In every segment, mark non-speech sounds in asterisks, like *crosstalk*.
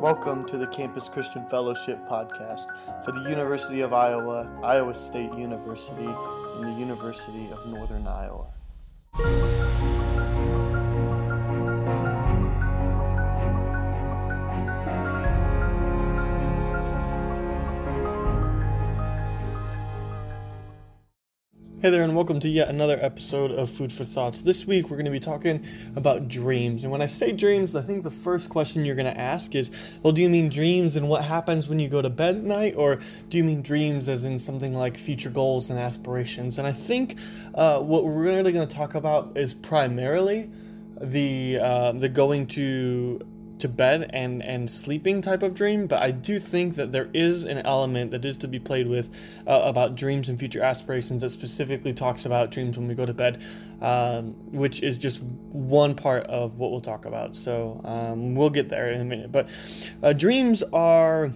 Welcome to the Campus Christian Fellowship podcast for the University of Iowa, Iowa State University, and the University of Northern Iowa. Hey there, and welcome to yet another episode of Food for Thoughts. This week we're going to be talking about dreams. And when I say dreams, I think the first question you're going to ask is, well, do you mean dreams and what happens when you go to bed at night? Or do you mean dreams as in something like future goals and aspirations? And I think uh, what we're really going to talk about is primarily the uh, the going to to bed and and sleeping type of dream but i do think that there is an element that is to be played with uh, about dreams and future aspirations that specifically talks about dreams when we go to bed um, which is just one part of what we'll talk about. So um, we'll get there in a minute but uh, dreams are,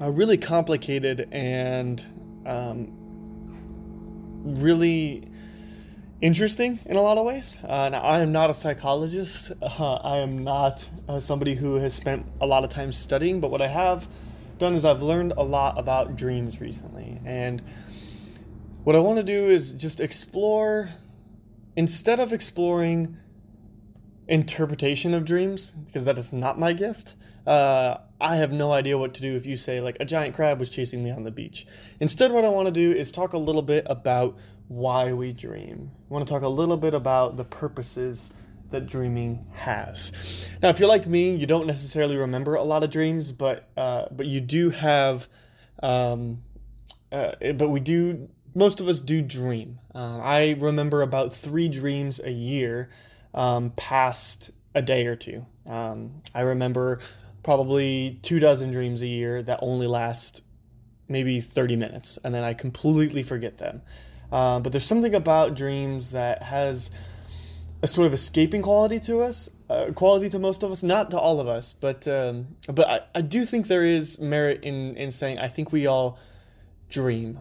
are really complicated and um, really interesting in a lot of ways. Uh, now, I am not a psychologist. *laughs* Uh, I am not uh, somebody who has spent a lot of time studying, but what I have done is I've learned a lot about dreams recently. And what I want to do is just explore, instead of exploring interpretation of dreams, because that is not my gift. Uh, I have no idea what to do if you say, like, a giant crab was chasing me on the beach. Instead, what I want to do is talk a little bit about why we dream. I want to talk a little bit about the purposes that dreaming has. Now, if you're like me, you don't necessarily remember a lot of dreams, but uh, but you do have, um, uh, but we do. Most of us do dream. Uh, I remember about three dreams a year, um, past a day or two. Um, I remember probably two dozen dreams a year that only last maybe 30 minutes, and then I completely forget them. Uh, but there's something about dreams that has a sort of escaping quality to us, uh, quality to most of us, not to all of us, but um, but I, I do think there is merit in in saying I think we all dream,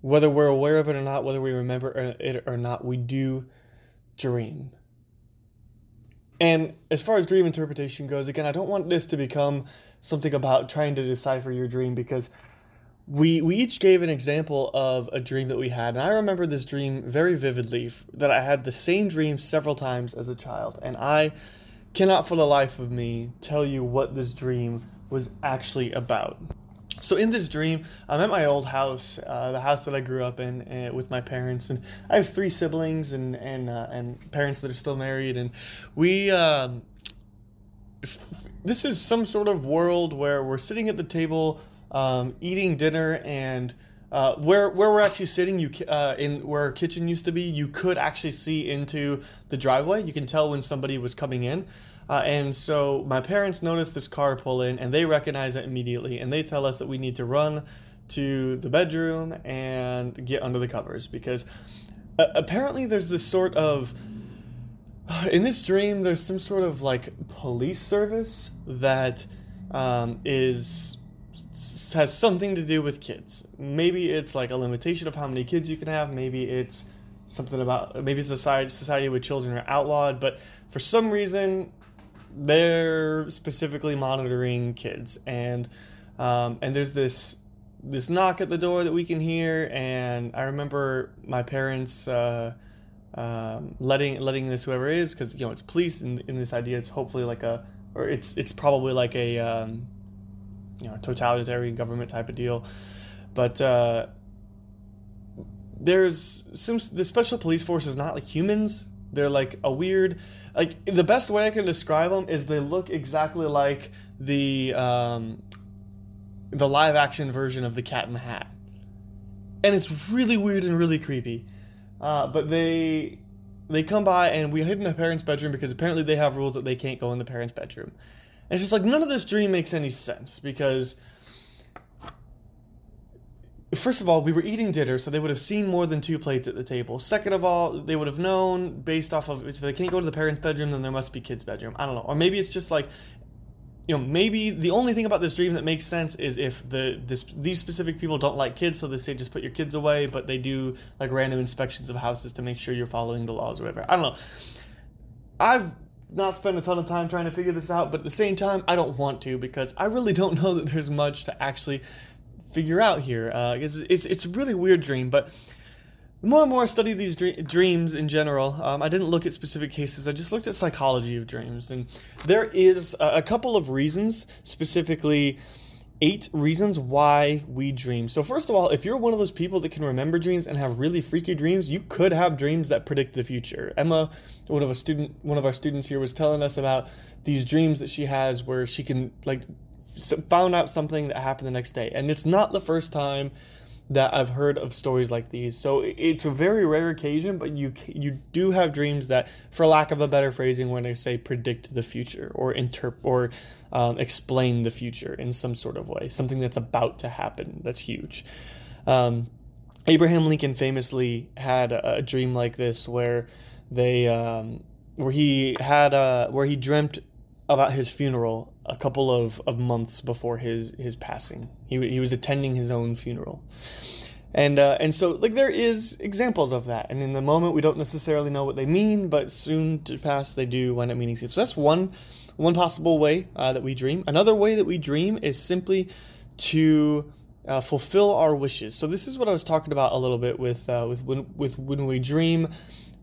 whether we're aware of it or not, whether we remember it or not, we do dream. And as far as dream interpretation goes, again, I don't want this to become something about trying to decipher your dream because we we each gave an example of a dream that we had and i remember this dream very vividly that i had the same dream several times as a child and i cannot for the life of me tell you what this dream was actually about. So in this dream i'm at my old house uh, the house that i grew up in uh, with my parents and i have three siblings and and uh, and parents that are still married and we um, this is some sort of world where we're sitting at the table um, eating dinner and uh, where where we're actually sitting, you uh, in where our kitchen used to be, you could actually see into the driveway. You can tell when somebody was coming in. Uh, and so my parents noticed this car pull in, and they recognize it immediately, and they tell us that we need to run to the bedroom and get under the covers because uh, apparently there's this sort of *sighs* in this dream there's some sort of like police service that um, is has something to do with kids. Maybe it's like a limitation of how many kids you can have. Maybe it's something about maybe it's a society society with children are outlawed. But for some reason, they're specifically monitoring kids, and um, and there's this this knock at the door that we can hear. And I remember my parents. Uh, um, letting letting this whoever is because you know it's police in, in this idea it's hopefully like a or it's it's probably like a um, you know totalitarian government type of deal. But uh, there's the special police force is not like humans. They're like a weird like the best way I can describe them is they look exactly like the um, the live action version of the Cat in the Hat, and it's really weird and really creepy. Uh, but they they come by and we hid in the parents' bedroom because apparently they have rules that they can't go in the parents' bedroom. And it's just like none of this dream makes any sense because first of all, we were eating dinner, so they would have seen more than two plates at the table. Second of all, they would have known based off of if they can't go to the parents' bedroom, then there must be kids' bedroom. I don't know, or maybe it's just like, you know, maybe the only thing about this dream that makes sense is if the this these specific people don't like kids, so they say just put your kids away, but they do like random inspections of houses to make sure you're following the laws or whatever. I don't know. I've not spend a ton of time trying to figure this out, but at the same time, I don't want to because I really don't *laughs* know that there's much to actually figure out here. Uh, it's, it's, it's a really weird dream, but the more and more I study these dreams in general, um, I didn't look at specific cases. I just looked at psychology of dreams, and there is a, a couple of reasons, specifically eight reasons why we dream. So, first of all, if you're one of those people that can remember dreams and have really freaky dreams, you could have dreams that predict the future. Emma, one of a student, one of our students here, was telling us about these dreams that she has where she can like found out something that happened the next day, and it's not the first time that I've heard of stories like these. So it's a very rare occasion, but you you do have dreams that, for lack of a better phrasing, when I say predict the future or interp or um, explain the future in some sort of way, something that's about to happen. That's huge. Um, Abraham Lincoln famously had a, a, dream like this where they um, where he had a, where he dreamt about his funeral a couple of, of months before his his passing. He he was attending his own funeral. And uh, and so like there is examples of that, and in the moment we don't necessarily know what they mean, but soon to pass they do wind up meaning. So that's one one possible way uh, that we dream. Another way that we dream is simply to uh, fulfill our wishes. So this is what I was talking about a little bit with uh, with when with when we dream,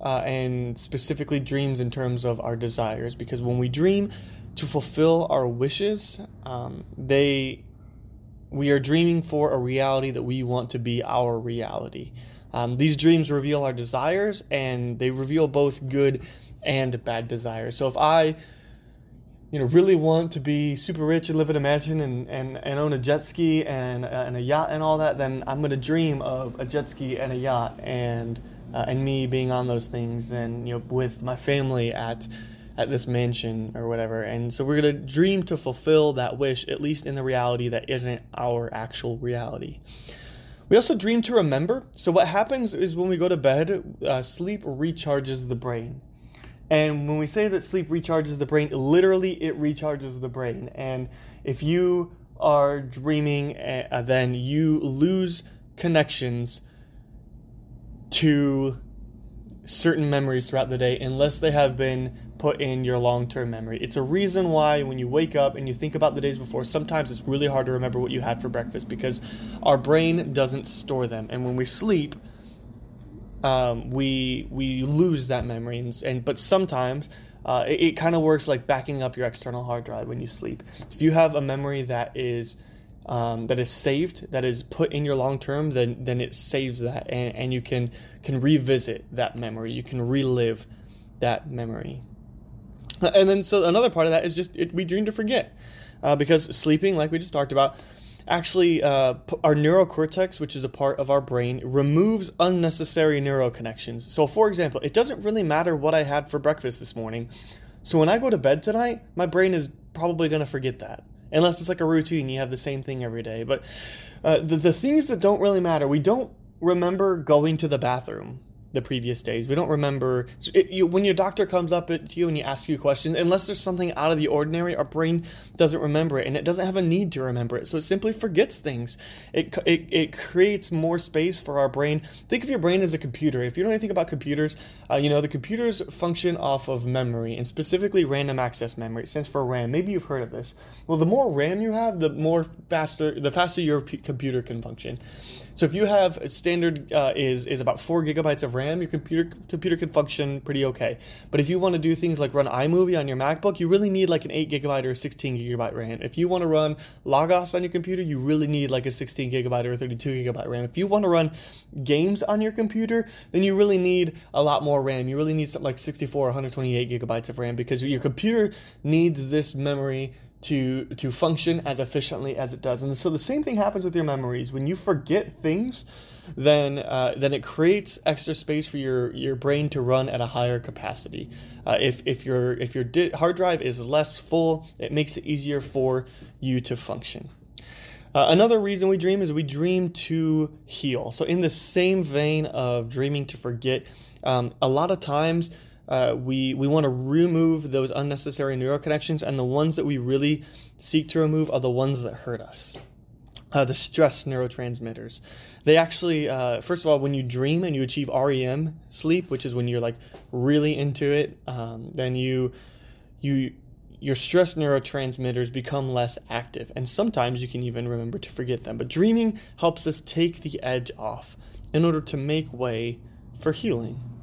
uh, and specifically dreams in terms of our desires. Because when we dream to fulfill our wishes, um, they we are dreaming for a reality that we want to be our reality. Um, these dreams reveal our desires, and they reveal both good and bad desires. So if I, you know, really want to be super rich and live in a mansion and, and, and own a jet ski and, uh, and a yacht and all that, then I'm going to dream of a jet ski and a yacht and uh, and me being on those things and you know with my family at at this mansion or whatever. And so we're going to dream to fulfill that wish, at least in the reality that isn't our actual reality. We also dream to remember. So, what happens is when we go to bed, uh, sleep recharges the brain. And when we say that sleep recharges the brain, literally it recharges the brain. And if you are dreaming, uh, then you lose connections to certain memories throughout the day unless they have been put in your long term memory. It's a reason why when you wake up and you think about the days before, sometimes it's really hard to remember what you had for breakfast because our brain doesn't store them. And when we sleep, um, we we lose that memory. And, and but sometimes uh, it, it kind of works like backing up your external hard drive when you sleep. If you have a memory that is um, that is saved, that is put in your long term, then then it saves that, and, and you can can revisit that memory. You can relive that memory. *laughs* And then so another part of that is just it, we dream to forget, uh, because sleeping, like we just talked about, actually uh, our neurocortex, which is a part of our brain, removes unnecessary neural connections. So, for example, it doesn't really matter what I had for breakfast this morning. So when I go to bed tonight, my brain is probably going to forget that unless it's like a routine you have the same thing every day but uh, the, the things that don't really matter we don't remember going to the bathroom the previous days. We don't remember it, you, when your doctor comes up to you and you ask you questions. Unless there's something out of the ordinary, our brain doesn't remember it, and it doesn't have a need to remember it. So it simply forgets things. It it, it creates more space for our brain. Think of your brain as a computer. If you know anything about computers, uh, you know the computers function off of memory, and specifically random access memory. It stands for RAM. Maybe you've heard of this. Well, the more RAM you have, the more faster the faster your p- computer can function. So if you have a standard uh, is is about four gigabytes of RAM, your computer computer can function pretty okay. But if you want to do things like run iMovie on your MacBook, you really need like an eight gigabyte or a sixteen gigabyte RAM. If you want to run Logos on your computer, you really need like a sixteen gigabyte or thirty-two gigabyte RAM. If you want to run games on your computer, then you really need a lot more RAM. You really need something like 64 or 128 gigabytes of RAM because your computer needs this memory to to function as efficiently as it does. And so the same thing happens with your memories. When you forget things, then uh, then it creates extra space for your your brain to run at a higher capacity. Uh, if if your if your di- hard drive is less full, it makes it easier for you to function. Uh, another reason we dream is we dream to heal. So in the same vein of dreaming to forget, um, a lot of times uh, we we want to remove those unnecessary neural connections, and the ones that we really seek to remove are the ones that hurt us. Uh, the stress neurotransmitters. They actually, uh, first of all, when you dream and you achieve REM sleep, which is when you're like really into it, um, then you you your stress neurotransmitters become less active, and sometimes you can even remember to forget them. But dreaming helps us take the edge off in order to make way for healing.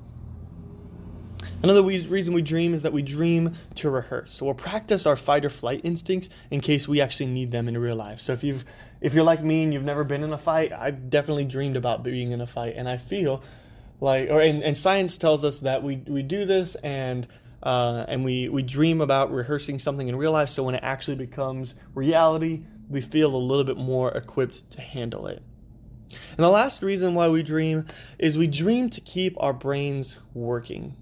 Another reason we dream is that we dream to rehearse. So we'll practice our fight or flight instincts in case we actually need them in real life. So if you've if you're like me and you've never been in a fight, I've definitely dreamed about being in a fight and I feel like or and, and science tells us that we we do this and uh, and we, we dream about rehearsing something in real life so when it actually becomes reality we feel a little bit more equipped to handle it and the last reason why we dream is we dream to keep our brains working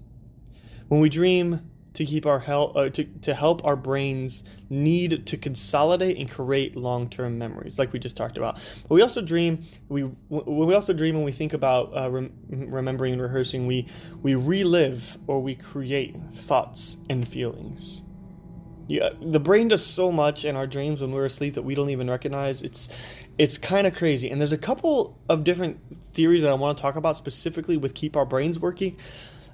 when we dream to keep our help uh, to, to help our brains need to consolidate and create long-term memories like we just talked about but we also dream we we also dream when we think about uh, rem- remembering and rehearsing we we relive or we create thoughts and feelings yeah, the brain does so much in our dreams when we're asleep that we don't even recognize. It's it's kind of crazy. And there's a couple of different theories that I want to talk about specifically with keep our brains working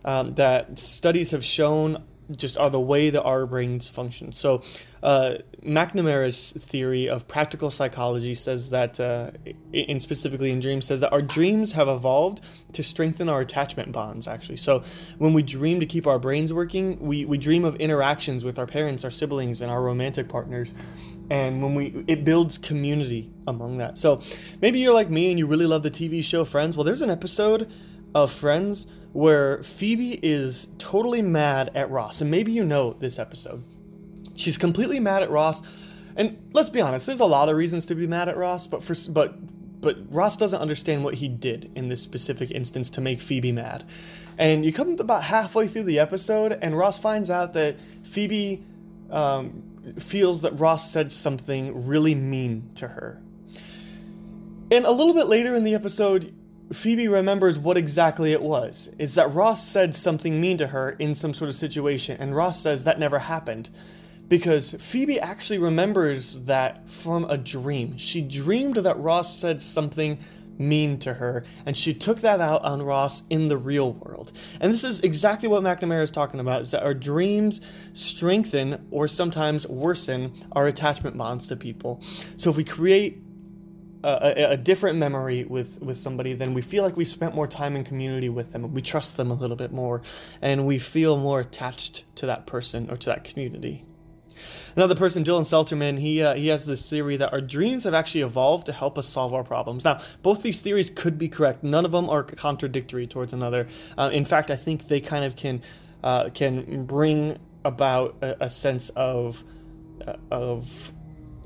um, that studies have shown just are the way that our brains function. So, uh, McNamara's theory of practical psychology says that, uh, in specifically in dreams, says that our dreams have evolved to strengthen our attachment bonds. Actually, so when we dream to keep our brains working, we we dream of interactions with our parents, our siblings, and our romantic partners, and when we it builds community among that. So maybe you're like me and you really love the TV show Friends. Well, there's an episode of Friends where Phoebe is totally mad at Ross. And maybe you know this episode. She's completely mad at Ross. And let's be honest, there's a lot of reasons to be mad at Ross, but for but but Ross doesn't understand what he did in this specific instance to make Phoebe mad. And you come about halfway through the episode, and Ross finds out that Phoebe um, feels that Ross said something really mean to her. And a little bit later in the episode, Phoebe remembers what exactly it was. It's that Ross said something mean to her in some sort of situation, and Ross says that never happened. Because Phoebe actually remembers that from a dream. She dreamed that Ross said something mean to her, and she took that out on Ross in the real world. And this is exactly what McNamara is talking about: is that our dreams strengthen or sometimes worsen our attachment bonds to people. So if we create a, a, different memory with, with somebody, then we feel like we spent more time in community with them. We trust them a little bit more, and we feel more attached to that person or to that community. Another person, Dylan Selterman, he uh, he has this theory that our dreams have actually evolved to help us solve our problems. Now, both these theories could be correct. None of them are contradictory towards another. Uh, in fact, I think they kind of can uh, can bring about a, a sense of uh, of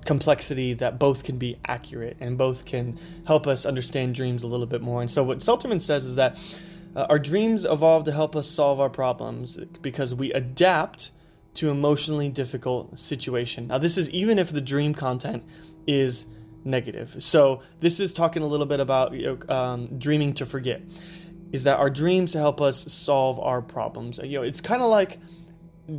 complexity that both can be accurate and both can help us understand dreams a little bit more. And so, what Selterman says is that uh, our dreams evolve to help us solve our problems because we adapt to emotionally difficult situation. Now, this is even if the dream content is negative. So, this is talking a little bit about you know, um, dreaming to forget. Is that our dreams help us solve our problems? You know, it's kind of like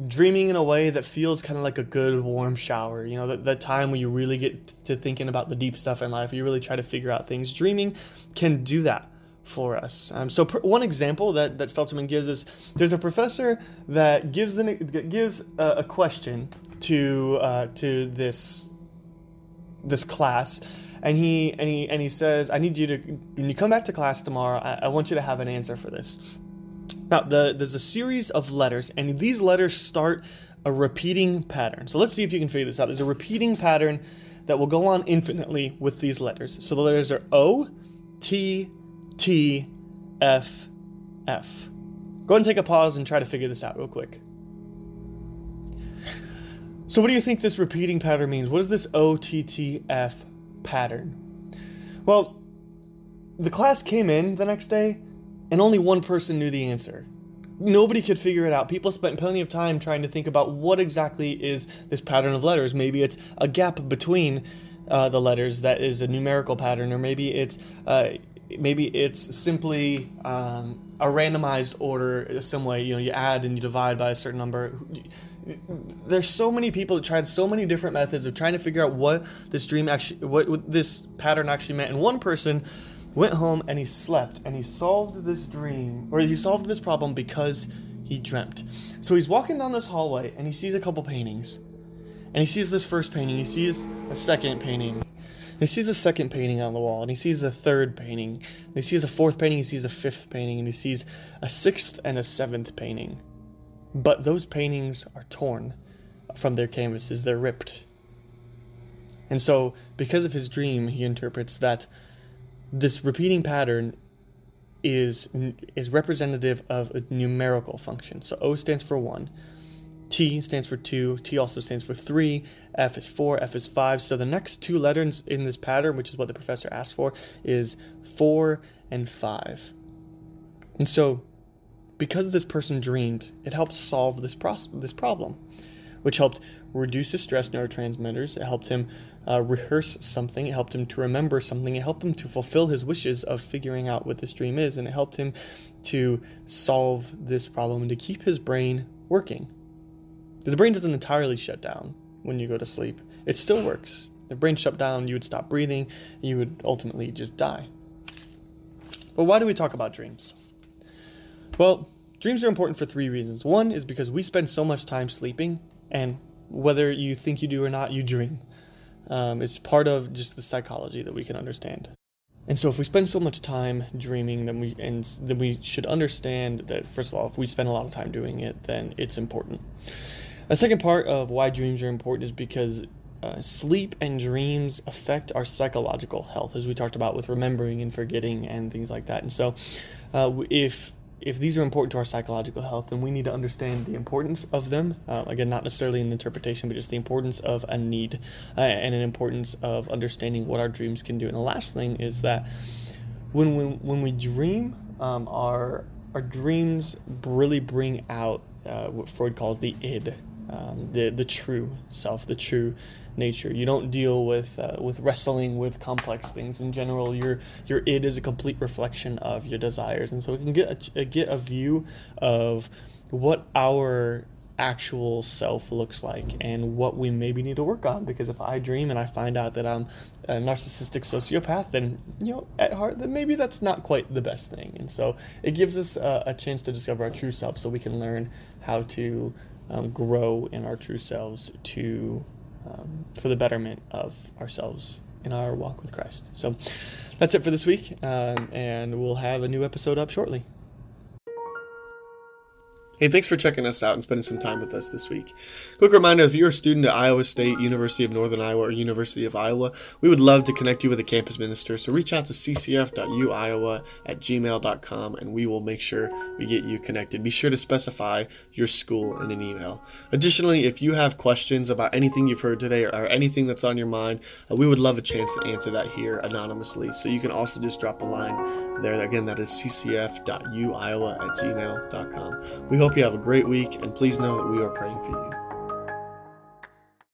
dreaming in a way that feels kind of like a good warm shower you know that, that time when you really get to thinking about the deep stuff in life you really try to figure out things. Dreaming can do that for us. Um, so one example that, that Selterman gives is there's a professor that gives an, gives a, a question to uh, to this this class and he and he and he says i need you to when you come back to class tomorrow I, I want you to have an answer for this now, the, there's a series of letters, and these letters start a repeating pattern. So let's see if you can figure this out. There's a repeating pattern that will go on infinitely with these letters. So the letters are O, T, T, F, F. Go ahead and take a pause and try to figure this out real quick. So, what do you think this repeating pattern means? What is this O, T, T, F pattern? Well, the class came in the next day and only one person knew the answer. Nobody could figure it out. People spent plenty of time trying to think about what exactly is this pattern of letters. Maybe it's a gap between uh, the letters that is a numerical pattern, or maybe it's uh, maybe it's simply um, a randomized order, some way. You know, you add and you divide by a certain number. There's so many people that tried so many different methods of trying to figure out what this dream actually, what, what this pattern actually meant, and one person went home and he slept and he solved this dream or he solved this problem because he dreamt. So he's walking down this hallway and he sees a couple paintings. And he sees this first painting, he sees a second painting. He sees a second painting on the wall, and he sees a third painting. And he sees a fourth painting, he sees a fifth painting, and he sees a sixth and a seventh painting. But those paintings are torn from their canvases, they're ripped. And so, because of his dream, he interprets that this repeating pattern is is representative of a numerical function. So O stands for 1, T stands for 2, T also stands for 3, F is 4, F is 5. So the next two letters in this pattern, which is what the professor asked for, is 4 and 5. And so because this person dreamed, it helped solve this, pros- this problem, which helped reduce his stress neurotransmitters. It helped him uh, rehearse something. It helped him to remember something. It helped him to fulfill his wishes of figuring out what this dream is. And it helped him to solve this problem and to keep his brain working. The brain doesn't entirely shut down when you go to sleep, it still works. If the brain shut down, you would stop breathing, you would ultimately just die. But why do we talk about dreams? Well, dreams are important for three reasons. One is because we spend so much time sleeping, and whether you think you do or not, you dream. Um, it's part of just the psychology that we can understand. And so, if we spend so much time dreaming, then we and then we should understand that first of all, if we spend a lot of time doing it, then it's important. A second part of why dreams are important is because uh, sleep and dreams affect our psychological health, as we talked about with remembering and forgetting and things like that. And so, uh, if if these are important to our psychological health, then we need to understand the importance of them. Uh, again, not necessarily an interpretation, but just the importance of a need uh, and an importance of understanding what our dreams can do. And the last thing is that when when, when we dream, um, our our dreams really bring out uh, what Freud calls the id, um, the the true self, the true nature. You don't deal with uh, with wrestling with complex things in general. Your your id is a complete reflection of your desires, and so we can get a, get a view of what our actual self looks like and what we maybe need to work on because if i dream and i find out that i'm a narcissistic sociopath then you know at heart then maybe that's not quite the best thing and so it gives us a, a chance to discover our true self so we can learn how to um, grow in our true selves to um, for the betterment of ourselves in our walk with Christ. So that's it for this week, um, and we'll have a new episode up shortly. Hey, thanks for checking us out and spending some time with us this week. Quick reminder if you're a student at Iowa State, University of Northern Iowa, or University of Iowa, we would love to connect you with a campus minister. So reach out to ccf.uiowa at gmail.com and we will make sure we get you connected. Be sure to specify your school in an email. Additionally, if you have questions about anything you've heard today or anything that's on your mind, uh, we would love a chance to answer that here anonymously. So you can also just drop a line there. Again, that is ccf.uiowa at gmail.com. We hope hope you have a great week, and please know that we are praying for you.